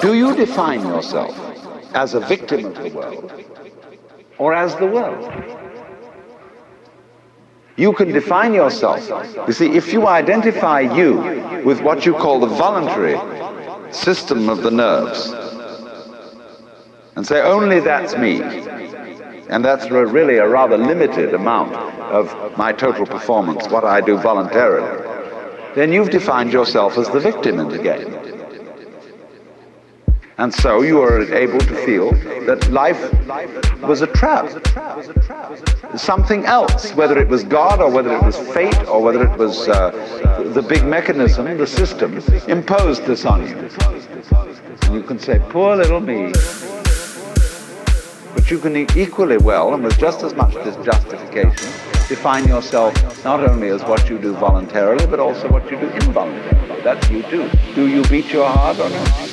Do you define yourself as a victim of the world or as the world? You can define yourself. You see, if you identify you with what you call the voluntary system of the nerves and say, only that's me, and that's really a rather limited amount of my total performance, what I do voluntarily, then you've defined yourself as the victim in the game. And so you are able to feel that life was a trap. Something else, whether it was God or whether it was fate or whether it was uh, the big mechanism, the system, imposed this on you. And you can say, poor little me. But you can equally well, and with just as much justification, define yourself not only as what you do voluntarily, but also what you do involuntarily. That's you too. Do you beat your heart or not?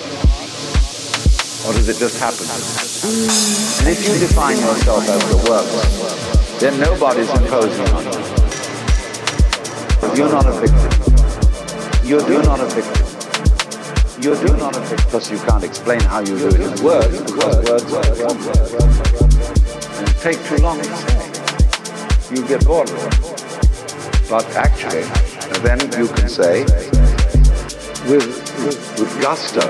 Or does it just happen? And if you define yourself as the work, then nobody's imposing on you. You're not a victim. You're, you're not a victim. You're, you're not a victim because you can't explain how you do it in words because words are and take too long. You get bored. But actually, then you can say with, with gusto,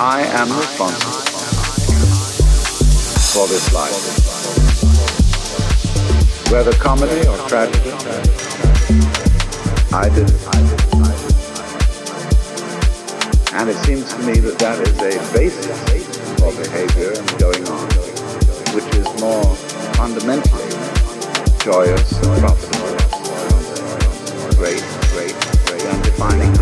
I am responsible for this life. Whether comedy or tragedy, I did it. And it seems to me that that is a basis for behavior going on, which is more fundamentally joyous and profitable. Great, great, great, and defining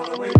wanna wait.